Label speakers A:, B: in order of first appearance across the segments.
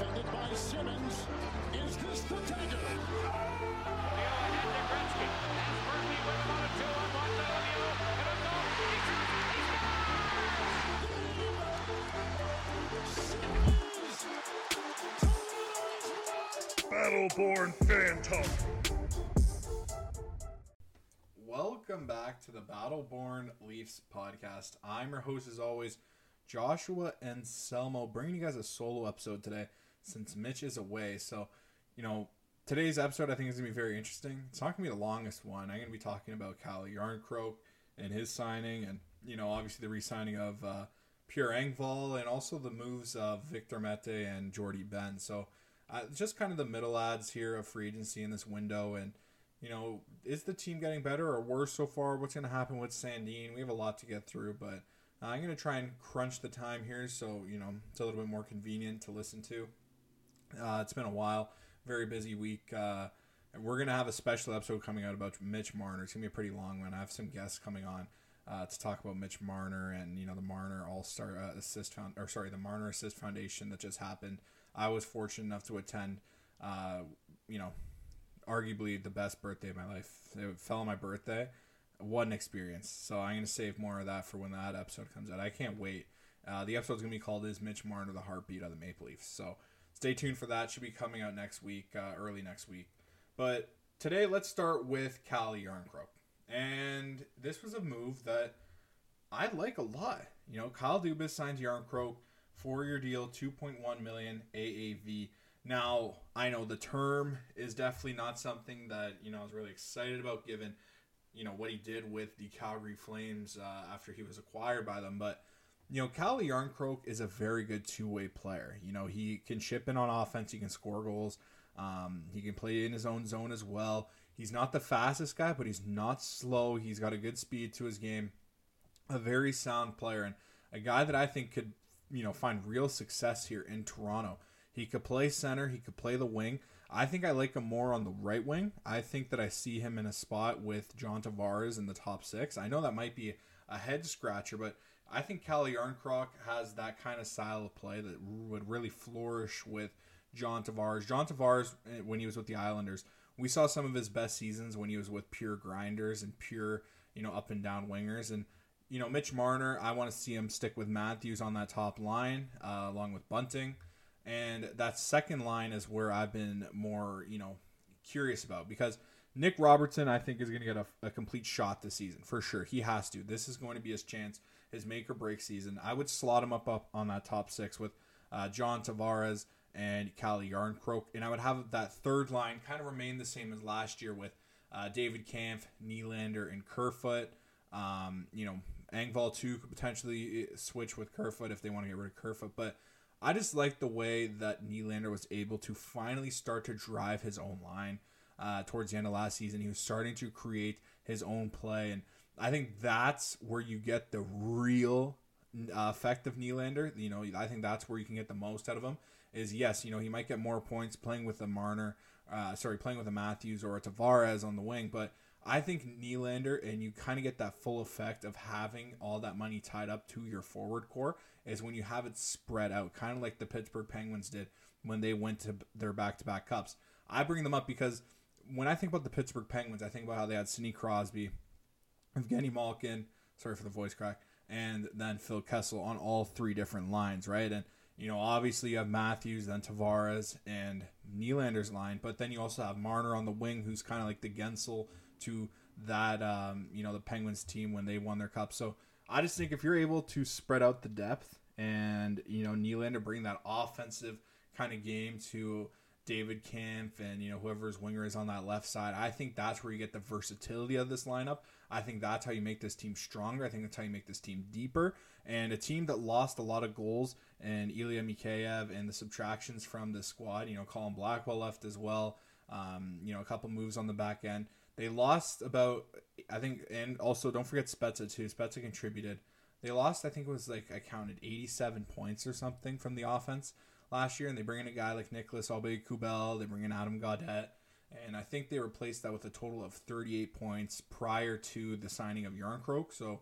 A: defended by Simmons. Is this the dagger?
B: Battleborn Phantom.
C: Welcome back to the Battleborn Leafs podcast. I'm your host, as always, Joshua and Selmo, bringing you guys a solo episode today since Mitch is away. So, you know, today's episode I think is going to be very interesting. It's not going to be the longest one. I'm going to be talking about Cal Järnkrok and his signing, and, you know, obviously the re signing of uh, Pierre Engvall and also the moves of Victor Mete and Jordie Benn. So, uh, just kind of the middle ads here of free agency in this window and you know, is the team getting better or worse so far? What's going to happen with Sandin? We have a lot to get through, but uh, I'm going to try and crunch the time here so, you know, it's a little bit more convenient to listen to. Uh, it's been a while, very busy week. Uh, and we're going to have a special episode coming out about Mitch Marner. It's going to be a pretty long one. I have some guests coming on uh, to talk about Mitch Marner and, you know, the Marner All Star uh, Assist Found, or sorry, the Marner Assist Foundation that just happened. I was fortunate enough to attend, uh, you know, arguably the best birthday of my life. It fell on my birthday. What an experience. So I'm going to save more of that for when that episode comes out. I can't wait. Uh, the episode's going to be called Is Mitch Marner the Heartbeat of the Maple Leafs? So stay tuned for that. Should be coming out next week, uh, early next week. But today, let's start with Calle Järnkrok. And this was a move that I like a lot. You know, Kyle Dubas signs Järnkrok, four-year deal, 2.1 million AAV. Now, I know the term is definitely not something that, you know, I was really excited about given, you know, what he did with the Calgary Flames uh, after he was acquired by them. But, you know, Calle Järnkrok is a very good two-way player. You know, he can chip in on offense. He can score goals. Um, he can play in his own zone as well. He's not the fastest guy, but he's not slow. He's got a good speed to his game. A very sound player and a guy that I think could, you know, find real success here in Toronto. He could play center. He could play the wing. I think I like him more on the right wing. I think that I see him in a spot with John Tavares in the top six. I know that might be a head scratcher, but I think Calle Järnkrok has that kind of style of play that would really flourish with John Tavares. John Tavares, eh, when he was with the Islanders, we saw some of his best seasons when he was with pure grinders and pure, you know, up and down wingers. And, you know, Mitch Marner, I want to see him stick with Matthews on that top line, uh, along with Bunting. And that second line is where I've been more, you know, curious about because Nick Robertson, I think, is going to get a, a, complete shot this season for sure. He has to. This is going to be his chance, his make or break season. I would slot him up, up on that top six with uh, John Tavares and Calle Järnkrok, and I would have that third line kind of remain the same as last year with uh, David Kampf, Nylander, and Kerfoot. Um, you know, Engvall too could potentially uh, switch with Kerfoot if they want to get rid of Kerfoot, but I just like the way that Nylander was able to finally start to drive his own line. Uh, towards the end of last season, he was starting to create his own play, and I think that's where you get the real uh, effect of Nylander. You know, I think that's where you can get the most out of him. Is yes, you know, he might get more points playing with a Marner, uh, sorry, playing with a Matthews or a Tavares on the wing, but I think Nylander, and you kind of get that full effect of having all that money tied up to your forward core, is when you have it spread out, kind of like the Pittsburgh Penguins did when they went to their back to back cups. I bring them up because when I think about the Pittsburgh Penguins, I think about how they had Sidney Crosby, Evgeny Malkin, sorry for the voice crack, and then Phil Kessel on all three different lines, right? And you know, obviously you have Matthews, then Tavares, and Nylander's line, but then you also have Marner on the wing, who's kind of like the Guentzel to that um, you know the Penguins team when they won their cup. So I just think if you're able to spread out the depth and you know Nylander bring that offensive kind of game to David Kampf and you know whoever's winger is on that left side, I think that's where you get the versatility of this lineup. I think that's how you make this team stronger. I think that's how you make this team deeper. And a team that lost a lot of goals and Ilya Mikheyev and the subtractions from the squad, you know, Colin Blackwell left as well. Um, you know, a couple moves on the back end. They lost about, I think, and also don't forget Spezza too. Spezza contributed. They lost, I think it was like I counted 87 points or something from the offense last year, and they bring in a guy like Nicholas Aube-Kubel. They bring in Adam Gaudette, and I think they replaced that with a total of 38 points prior to the signing of Järnkrok. So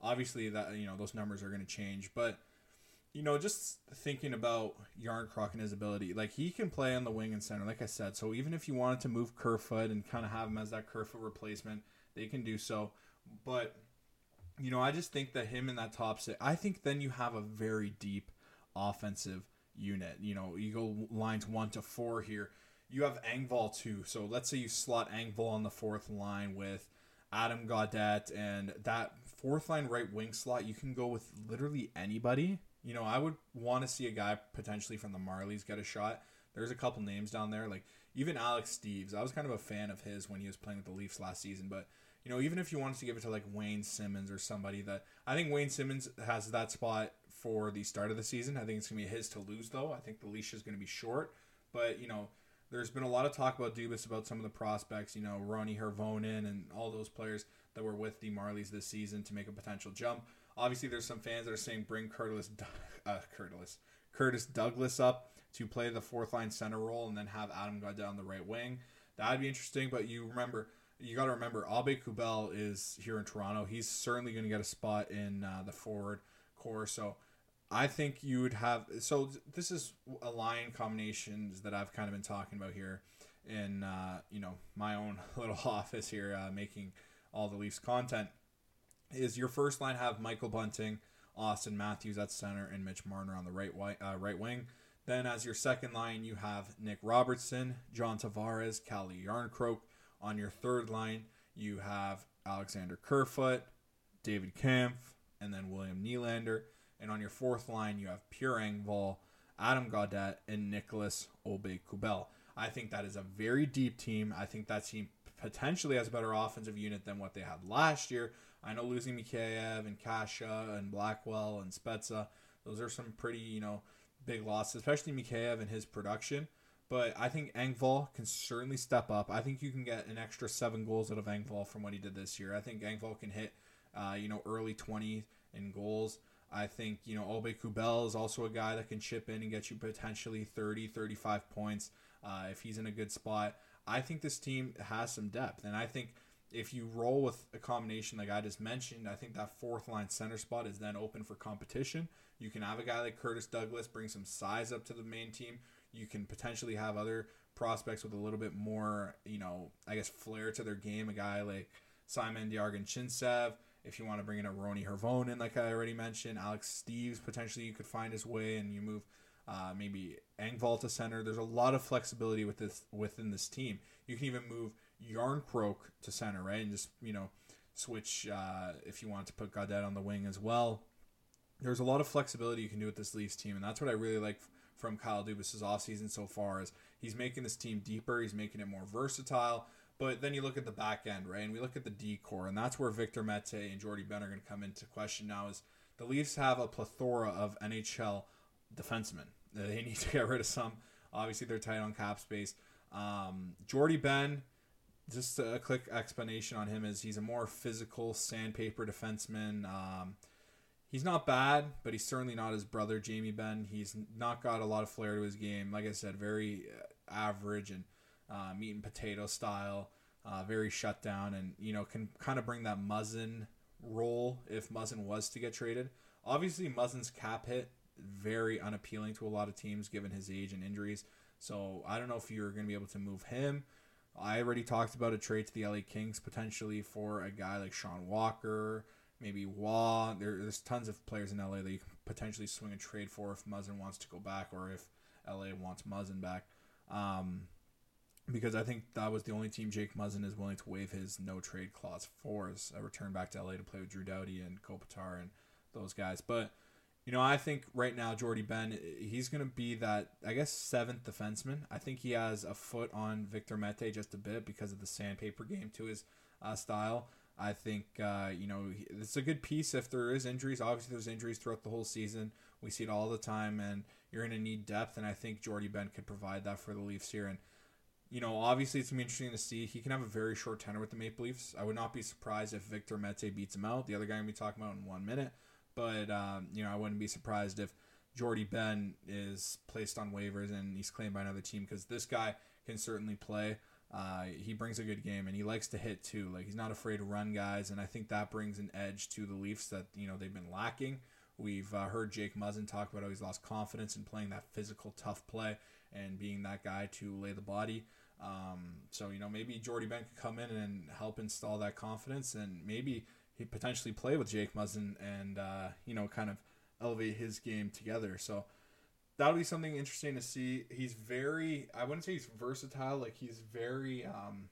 C: obviously that you know those numbers are going to change, but you know, just thinking about Järnkrok and his ability, like he can play on the wing and center, like I said. So even if you wanted to move Kerfoot and kind of have him as that Kerfoot replacement, they can do so. But you know, I just think that him in that top six, I think then you have a very deep offensive unit. You know, you go lines one to four here. You have Engvall too. So let's say you slot Engvall on the fourth line with Adam Gaudette and that fourth line right wing slot. You can go with literally anybody. You know, I would want to see a guy potentially from the Marlies get a shot. There's a couple names down there, like even Alex Steeves. I was kind of a fan of his when he was playing with the Leafs last season, but you know, even if you wanted to give it to like Wayne Simmonds or somebody that I think Wayne Simmonds has that spot for the start of the season. I think it's gonna be his to lose though. I think the leash is gonna be short, but you know, there's been a lot of talk about Dubas about some of the prospects. You know, Roni Hirvonen and all those players that were with the Marlies this season to make a potential jump. Obviously, there's some fans that are saying bring Curtis, uh, Curtis, Curtis Douglas up to play the fourth line center role and then have Adam Gaudette on the right wing. That'd be interesting, but you remember you got to remember Aube-Kubel is here in Toronto. He's certainly going to get a spot in uh, the forward core. So I think you would have. So this is a line combinations that I've kind of been talking about here in uh, you know my own little office here, uh, making all the Leafs content. Is your first line have Michael Bunting, Austin Matthews at center, and Mitch Marner on the right uh, right wing. Then as your second line, you have Nick Robertson, John Tavares, Calle Järnkrok. On your third line, you have Alexander Kerfoot, David Kampf, and then William Nylander. And on your fourth line, you have Pierre Engvall, Adam Gaudette, and Nicholas Aube-Kubel. I think that is a very deep team. I think that team potentially has a better offensive unit than what they had last year. I know losing Mikheyev and Kase and Blackwell and Spezza, those are some pretty, you know, big losses, especially Mikheyev and his production. But I think Engvall can certainly step up. I think you can get an extra seven goals out of Engvall from what he did this year. I think Engvall can hit, uh, you know, early 20 in goals. I think, you know, Aube-Kubel is also a guy that can chip in and get you potentially 30, 35 points uh, if he's in a good spot. I think this team has some depth. And I think if you roll with a combination like I just mentioned, I think that fourth line center spot is then open for competition. You can have a guy like Curtis Douglas bring some size up to the main team. You can potentially have other prospects with a little bit more, you know, I guess flair to their game. A guy like Simon Girgenshinsev if you want to bring in a Roni Hirvonen, like I already mentioned, Alex Steeves potentially you could find his way and you move uh, maybe Engvall to center. There's a lot of flexibility with this within this team. You can even move Järnkrok to center, right? And just, you know, switch uh, if you want to put Gaudette on the wing as well. There's a lot of flexibility you can do with this Leafs team, and that's what I really like from Kyle Dubas' offseason so far is he's making this team deeper, he's making it more versatile. But then you look at the back end, right? And we look at the decor, and that's where Victor Mete and Jordie Benn are going to come into question now. Is the Leafs have a plethora of NHL defensemen? They need to get rid of some. Obviously, they're tight on cap space. Um, Jordie Benn, just a quick explanation on him is he's a more physical sandpaper defenseman. Um, he's not bad, but he's certainly not his brother Jamie Benn. He's not got a lot of flair to his game. Like I said, very uh, average and uh, meat and potato style, uh, very shut down, and you know can kind of bring that Muzzin role if Muzzin was to get traded. Obviously, Muzzin's cap hit very unappealing to a lot of teams given his age and injuries. So I don't know if you're going to be able to move him. I already talked about a trade to the LA Kings potentially for a guy like Sean Walker, maybe Waugh. There, there's tons of players in LA that you can potentially swing a trade for if Muzzin wants to go back or if LA wants Muzzin back. Um, because I think that was the only team Jake Muzzin is willing to waive his no trade clause for is a return back to LA to play with Drew Doughty and Kopitar and those guys. But you know, I think right now Jordie Benn he's going to be that I guess seventh defenseman. I think he has a foot on Victor Mete just a bit because of the sandpaper game to his uh, style. I think uh, you know it's a good piece if there is injuries. Obviously, there's injuries throughout the whole season. We see it all the time, and you're going to need depth. And I think Jordie Benn could provide that for the Leafs here. And you know, obviously it's gonna be interesting to see. He can have a very short tenure with the Maple Leafs. I would not be surprised if Victor Mete beats him out. The other guy I'm gonna be talking about in one minute. But um, you know, I wouldn't be surprised if Jordie Benn is placed on waivers and he's claimed by another team because this guy can certainly play. Uh, he brings a good game and he likes to hit too. Like he's not afraid to run guys, and I think that brings an edge to the Leafs that you know they've been lacking We've uh, heard Jake Muzzin talk about how he's lost confidence in playing that physical, tough play and being that guy to lay the body. Um, so you know maybe Jordie Benn could come in and help install that confidence, and maybe he potentially play with Jake Muzzin and uh, you know kind of elevate his game together. So that'll be something interesting to see. He's very I wouldn't say he's versatile, like he's very um,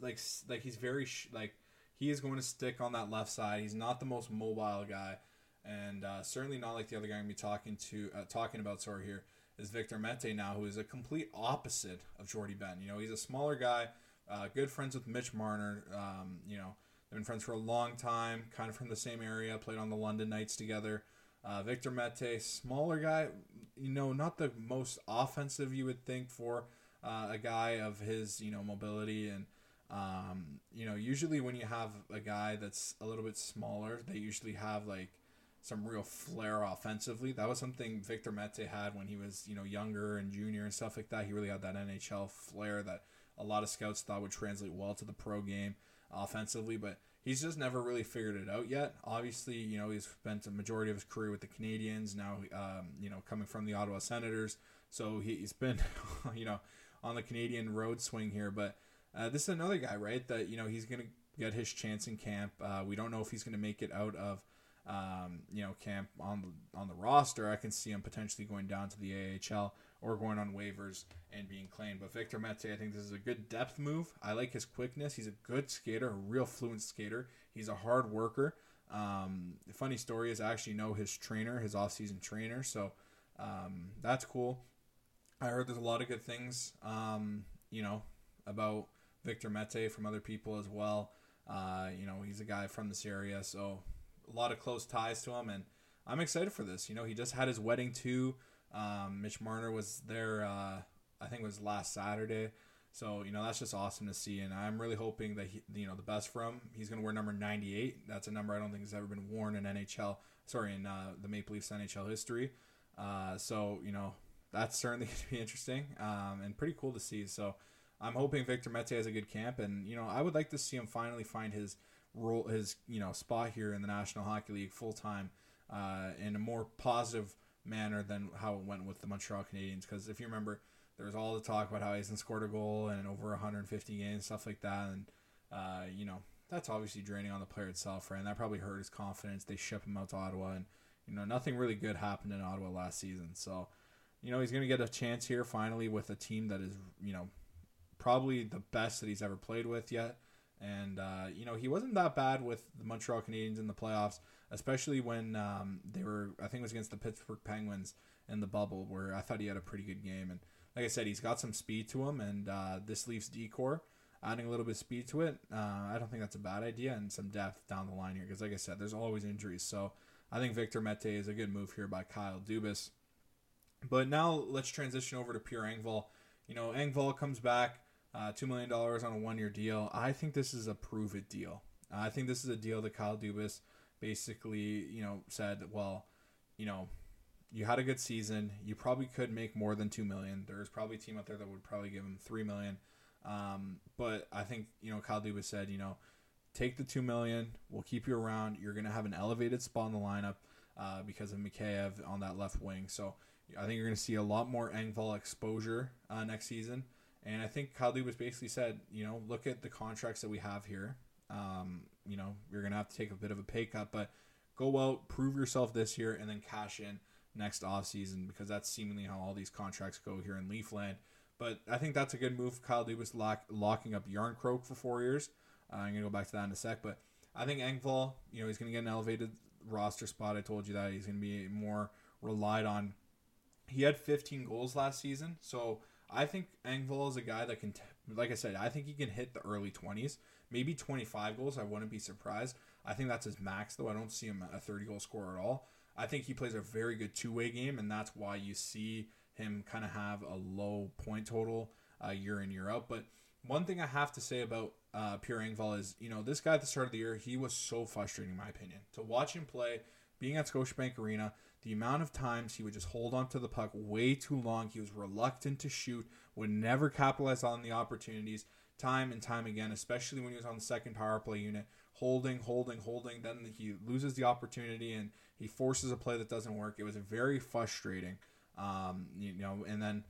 C: like like he's very sh- like he is going to stick on that left side. He's not the most mobile guy, and uh, certainly not like the other guy I'm gonna be talking to uh, talking about. Sorry here is Victor Mete now, who is a complete opposite of Jordie Benn. You know, he's a smaller guy, uh, good friends with Mitch Marner. Um, you know, they've been friends for a long time, kind of from the same area, played on the London Knights together. Uh, Victor Mete, smaller guy, you know, not the most offensive you would think for uh, a guy of his, you know, mobility and. Um, you know, usually when you have a guy that's a little bit smaller, they usually have like some real flair offensively. That was something Victor Mete had when he was, you know, younger and junior and stuff like that. He really had that NHL flair that a lot of scouts thought would translate well to the pro game offensively, but he's just never really figured it out yet. Obviously, you know, he's spent a majority of his career with the Canadiens, now, um, you know, coming from the Ottawa Senators. So he's been, you know, on the Canadian road swing here. But uh, this is another guy, right? That, you know, he's going to get his chance in camp. Uh, we don't know if he's going to make it out of um, you know, camp on the on the roster, I can see him potentially going down to the AHL or going on waivers and being claimed. But Victor Mete, I think this is a good depth move. I like his quickness. He's a good skater, a real fluent skater. He's a hard worker. Um, the funny story is I actually know his trainer, his off-season trainer, so um, that's cool. I heard there's a lot of good things, um, you know, about Victor Mete from other people as well. Uh, you know, he's a guy from this area, so a lot of close ties to him, and I'm excited for this. You know, he just had his wedding too. Um, Mitch Marner was there. Uh, I think it was last Saturday. So you know that's just awesome to see, and I'm really hoping that he, you know the best for him. He's going to wear number 98. That's a number I don't think has ever been worn in NHL. Sorry, in uh, the Maple Leafs NHL history. Uh, so you know that's certainly going to be interesting um, and pretty cool to see. So I'm hoping Victor Mete has a good camp, and you know I would like to see him finally find his role his you know spot here in the National Hockey League full time uh, in a more positive manner than how it went with the Montreal Canadiens. Because if you remember, there was all the talk about how he hasn't scored a goal and over 150 games, stuff like that, and uh, you know that's obviously draining on the player itself, right? And that probably hurt his confidence. They ship him out to Ottawa, and you know nothing really good happened in Ottawa last season. So you know he's going to get a chance here finally with a team that is you know probably the best that he's ever played with yet. And, uh, you know, he wasn't that bad with the Montreal Canadiens in the playoffs, especially when um, they were, I think it was against the Pittsburgh Penguins in the bubble, where I thought he had a pretty good game. And like I said, he's got some speed to him, and uh, this Leafs decor, adding a little bit of speed to it, uh, I don't think that's a bad idea, and some depth down the line here, because like I said, there's always injuries. So I think Victor Mete is a good move here by Kyle Dubas. But now let's transition over to Pierre Engvall. You know, Engvall comes back uh, $2 million on a one year deal. I think this is a prove it deal. I think this is a deal that Kyle Dubas basically, you know, said, well, you know, you had a good season. You probably could make more than two million. There's probably a team out there that would probably give him three million. Um, but I think you know Kyle Dubas said, you know, take the two million. We'll keep you around. You're gonna have an elevated spot in the lineup uh, because of Mikheyev on that left wing. So I think you're gonna see a lot more Engvall exposure uh, next season. And I think Kyle Dubas basically said, you know, look at the contracts that we have here. Um, you know, you're gonna have to take a bit of a pay cut, but go out, prove yourself this year, and then cash in next off season because that's seemingly how all these contracts go here in Leafland. But I think that's a good move. Kyle Dubas lock, locking up Jarnkrok for four years. Uh, I'm gonna go back to that in a sec, but I think Engvall, you know, he's gonna get an elevated roster spot. I told you that he's gonna be more relied on. He had 15 goals last season, so I think Engvall is a guy that can, like I said, I think he can hit the early 20s, maybe 25 goals. I wouldn't be surprised. I think that's his max, though. I don't see him a 30 goal scorer at all. I think he plays a very good two way game, and that's why you see him kind of have a low point total uh, year in, year out. But one thing I have to say about uh, Pierre Engvall is, you know, this guy at the start of the year, he was so frustrating, in my opinion. To watch him play, being at Scotiabank Arena, the amount of times he would just hold on to the puck way too long, he was reluctant to shoot, would never capitalize on the opportunities time and time again, especially when he was on the second power play unit holding, holding, holding. Then he loses the opportunity and he forces a play that doesn't work. It was very frustrating. Um, you know, and then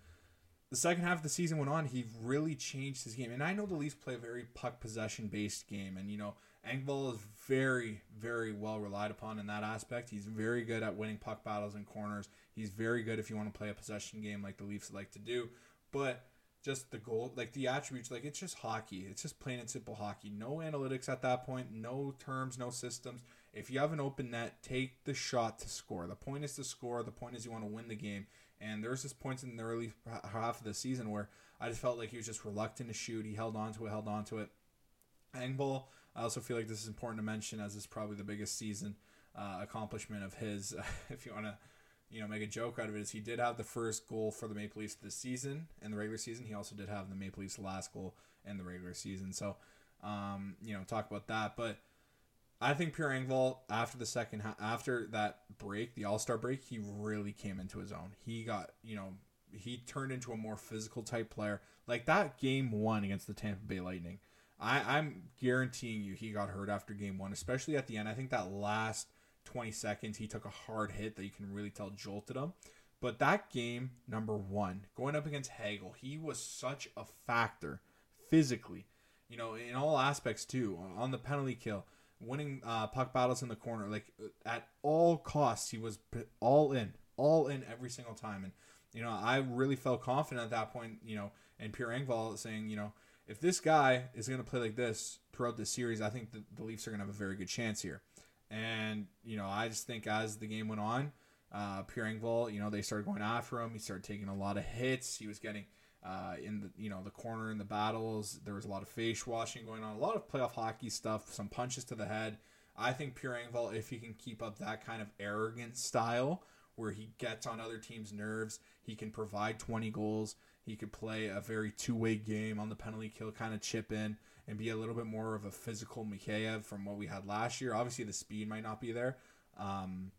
C: the second half of the season went on, he really changed his game. And I know the Leafs play a very puck possession based game, and you know Engvall is very, very well relied upon in that aspect. He's very good at winning puck battles in corners. He's very good if you want to play a possession game like the Leafs like to do. But just the goal, like the attributes, like it's just hockey. It's just plain and simple hockey. No analytics at that point, no terms, no systems. If you have an open net, take the shot to score. The point is to score. The point is you want to win the game. And there was just points in the early half of the season where I just felt like he was just reluctant to shoot. He held on to it, held on to it. Engvall, I also feel like this is important to mention as it's probably the biggest season uh, accomplishment of his. if you want to, you know, make a joke out of it, is he did have the first goal for the Maple Leafs this season in the regular season. He also did have the Maple Leafs last goal in the regular season. So, um, you know, talk about that. But I think Pierre Engvall after the second after that break, the All Star break, he really came into his own. He got you know he turned into a more physical type player. Like that game one against the Tampa Bay Lightning, I, I'm guaranteeing you he got hurt after game one, especially at the end. I think that last 20 seconds he took a hard hit that you can really tell jolted him. But that game number one, going up against Hagel, he was such a factor physically, you know, in all aspects too. On the penalty kill, winning uh, puck battles in the corner. Like at all costs, he was all in, all in every single time. And you know, I really felt confident at that point. You know, and Pierre Engvall saying, you know, if this guy is going to play like this throughout the series, I think the, the Leafs are going to have a very good chance here. And you know, I just think as the game went on, uh, Pierre Engvall, you know, they started going after him. He started taking a lot of hits. He was getting uh, in the you know the corner in the battles. There was a lot of face washing going on, a lot of playoff hockey stuff, some punches to the head. I think Pierre Engvall, if he can keep up that kind of arrogant style where he gets on other teams' nerves, he can provide 20 goals. He could play a very two-way game on the penalty kill, kind of chip in and be a little bit more of a physical Mikheyev from what we had last year. Obviously, the speed might not be there. Um,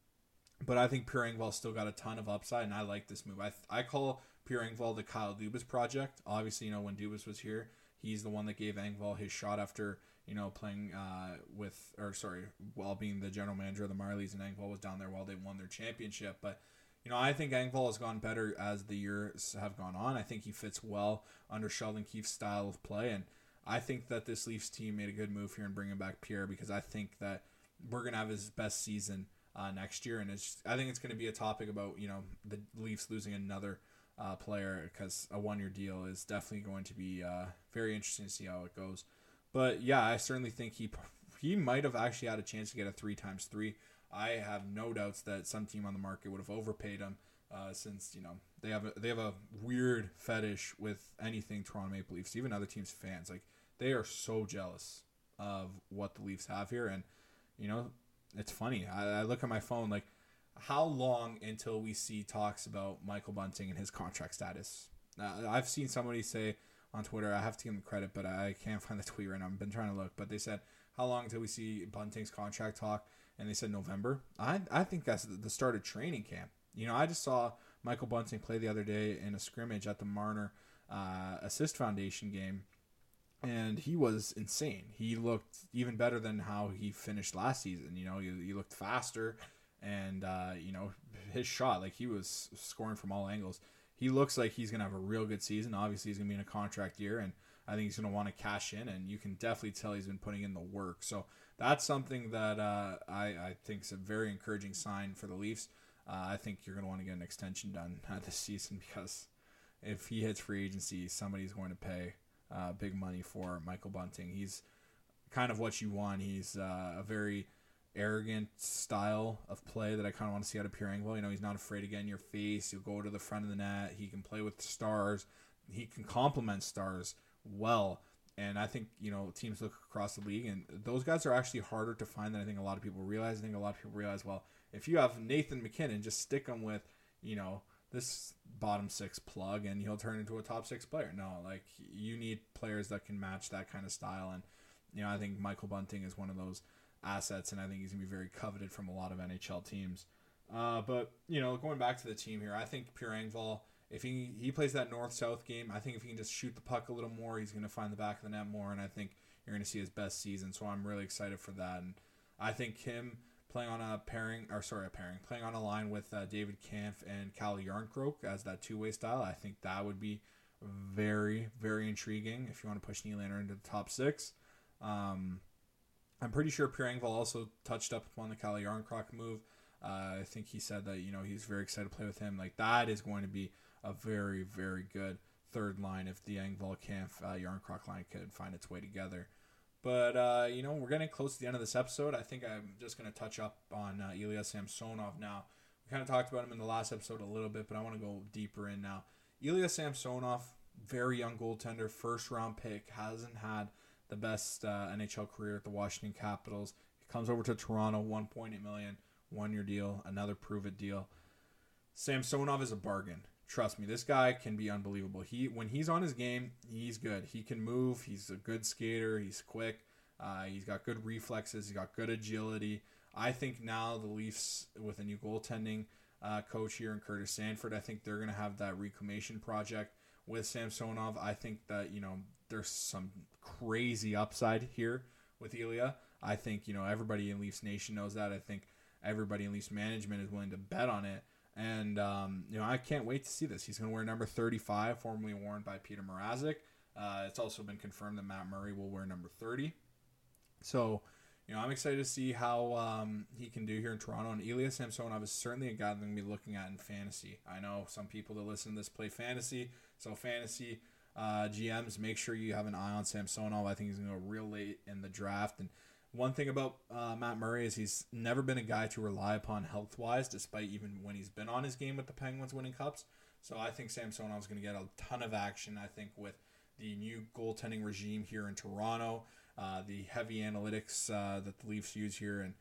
C: but I think Pierre Engvall still got a ton of upside, and I like this move. I, I call Pierre Engvall the Kyle Dubas project. Obviously, you know when Dubas was here, he's the one that gave Engvall his shot after you know playing uh, with or sorry while being the general manager of the Marlies, and Engvall was down there while they won their championship. But you know I think Engvall has gone better as the years have gone on. I think he fits well under Sheldon Keefe's style of play, and I think that this Leafs team made a good move here in bringing back Pierre because I think that we're gonna have his best season. Uh, next year, and it's I think it's going to be a topic about you know the Leafs losing another uh, player because a one year deal is definitely going to be uh, very interesting to see how it goes. But yeah, I certainly think he he might have actually had a chance to get a three times three. I have no doubts that some team on the market would have overpaid him uh, since you know they have a, they have a weird fetish with anything Toronto Maple Leafs. Even other teams' fans like they are so jealous of what the Leafs have here, and you know it's funny. I, I look at my phone like how long until we see talks about Michael Bunting and his contract status? I've seen somebody say on Twitter, I have to give them credit, but I can't find the tweet right now. I've been trying to look, but they said, how long until we see Bunting's contract talk? And they said November. I, I think that's the start of training camp. You know, I just saw Michael Bunting play the other day in a scrimmage at the Marner uh, Assist Foundation game, and he was insane. He looked even better than how he finished last season. You know, he, he looked faster and uh, you know his shot like he was scoring from all angles. He looks like he's gonna have a real good season. Obviously he's gonna be in a contract year and i think he's gonna want to cash in and you can definitely tell he's been putting in the work. So that's something that uh, I, I think is a very encouraging sign for the leafs. Uh, i think you're gonna want to get an extension done this season because if he hits free agency somebody's going to pay uh, big money for michael bunting. He's kind of what you want. He's uh, a very arrogant style of play that I kind of want to see out of Pierre. You know, he's not afraid to get in your face. He'll go to the front of the net. He can play with stars. He can complement stars well. And I think, you know, teams look across the league, and those guys are actually harder to find than I think a lot of people realize. I think a lot of people realize, well, if you have Nathan MacKinnon, just stick him with, you know, this bottom six plug, and he'll turn into a top six player. No, like, you need players that can match that kind of style. And, you know, I think Michael Bunting is one of those assets, and I think he's gonna be very coveted from a lot of NHL teams. Uh, but you know, going back to the team here, I think Pierre Engvall, if he he plays that north south game, I think if he can just shoot the puck a little more, he's gonna find the back of the net more, and I think you're going to see his best season. So I'm really excited for that. And I think him playing on a pairing, or sorry, a pairing, playing on a line with uh, David Kampf and Cal Jarnkrok as that two way style, I think that would be very, very intriguing if you want to push Nylander into the top six. Um, I'm pretty sure Pierre Engvall also touched up upon the Calle Jarnkrok move. Uh, I think he said that you know he's very excited to play with him. Like that is going to be a very, very good third line if the Engvall Kampf uh, Jarnkrok line could find its way together. But uh, you know we're getting close to the end of this episode. I think I'm just going to touch up on uh, Ilya Samsonov now. We kind of talked about him in the last episode a little bit, but I want to go deeper in now. Ilya Samsonov, very young goaltender, first round pick, hasn't had the best uh, NHL career at the Washington Capitals. He comes over to Toronto, 1.8 million, one year deal, another prove it deal. Samsonov is a bargain. Trust me, this guy can be unbelievable. He when he's on his game, he's good. He can move. He's a good skater. He's quick. Uh, he's got good reflexes. He's got good agility. I think now the Leafs with a new goaltending uh, coach here in Curtis Sanford, I think they're gonna have that reclamation project with Samsonov. I think that you know there's some crazy upside here with Ilya. I think you know everybody in Leafs Nation knows that. I think everybody in Leafs management is willing to bet on it. And um, you know, I can't wait to see this. He's going to wear number 35, formerly worn by Peter Mrazek. Uh, it's also been confirmed that Matt Murray will wear number 30. So, you know, I'm excited to see how um, he can do here in Toronto. And Ilya Samsonov is certainly a guy that I'm going to be looking at in fantasy. I know some people that listen to this play fantasy, so fantasy uh, GMs, make sure you have an eye on Samsonov. I think he's going to go real late in the draft. And one thing about uh, Matt Murray is he's never been a guy to rely upon health wise, despite even when he's been on his game with the Penguins winning cups. So I think Samsonov is going to get a ton of action. I think with the new goaltending regime here in Toronto, uh, the heavy analytics uh, that the Leafs use here, and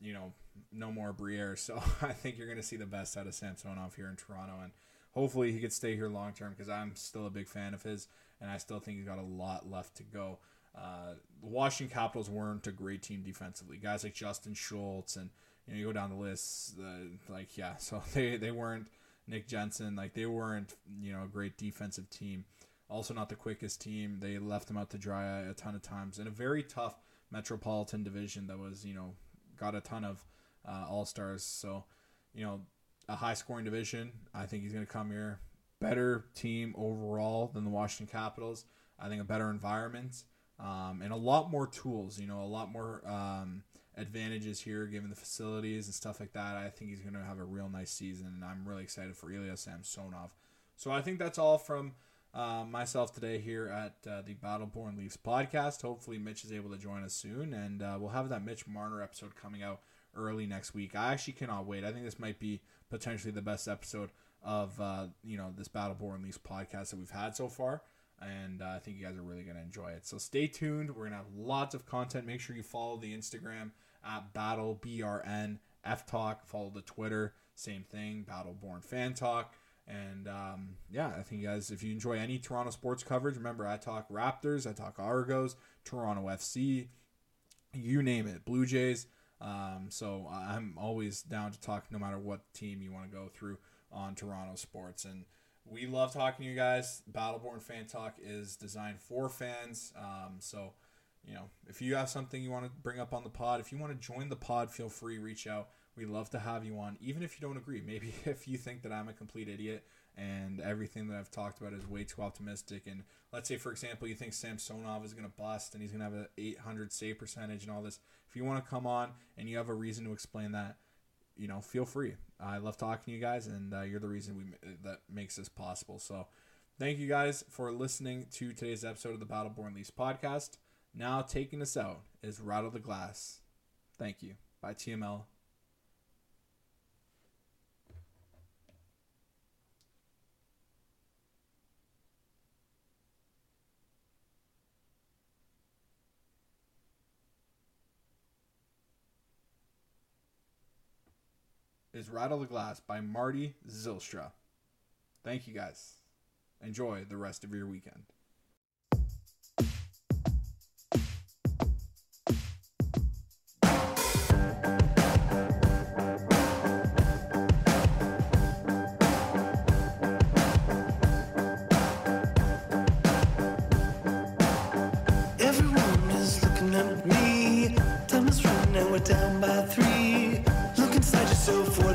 C: you know, no more Briere. So I think you're going to see the best out of Samsonov here in Toronto, and hopefully he could stay here long term because I'm still a big fan of his, and I still think he's got a lot left to go. Uh, the Washington Capitals weren't a great team defensively. Guys like Justin Schultz and you know you go down the list, uh, like yeah, so they they weren't Nick Jensen, like they weren't you know a great defensive team. Also not the quickest team. They left them out to dry a ton of times in a very tough Metropolitan division that was you know got a ton of uh, all stars. So you know a high scoring division. I think he's going to come here better team overall than the Washington Capitals. I think a better environment um, and a lot more tools. You know, a lot more um, advantages here given the facilities and stuff like that. I think he's going to have a real nice season, and I'm really excited for Ilya Samsonov. So I think that's all from uh, myself today here at uh, the Battleborn Leafs podcast. Hopefully, Mitch is able to join us soon, and uh, we'll have that Mitch Marner episode coming out early next week. I actually cannot wait. I think this might be potentially the best episode of uh, you know this Battleborn Leafs podcast that we've had so far and uh, I think you guys are really going to enjoy it. So stay tuned. We're going to have lots of content. Make sure you follow the Instagram at Battle BRN F Talk. Follow the Twitter, same thing, Battleborn Fan Talk. And um, yeah, I think guys, if you enjoy any Toronto sports coverage, remember I talk Raptors, I talk Argos, Toronto FC, you name it, Blue Jays. Um, so I'm always down to talk no matter what team you want to go through on Toronto sports. And we love talking to you guys. Battleborn Fan Talk is designed for fans. Um, so, you know, if you have something you want to bring up on the pod, if you want to join the pod, feel free, reach out. We love to have you on, even if you don't agree. Maybe if you think that I'm a complete idiot and everything that I've talked about is way too optimistic. And let's say, for example, you think Samsonov is going to bust and he's going to have an 800 save percentage and all this. If you want to come on and you have a reason to explain that, you know, feel free. I love talking to you guys, and uh, you're the reason we that makes this possible. So, thank you guys for listening to today's episode of the Battleborn Leafs podcast. Now, taking us out is Rattle the Glass. Thank you. By TML is Rattle the Glass by Marty Zylstra. Thank you guys. Enjoy the rest of your weekend.
D: Everyone is looking at me. Time is running out, we're down by so forth.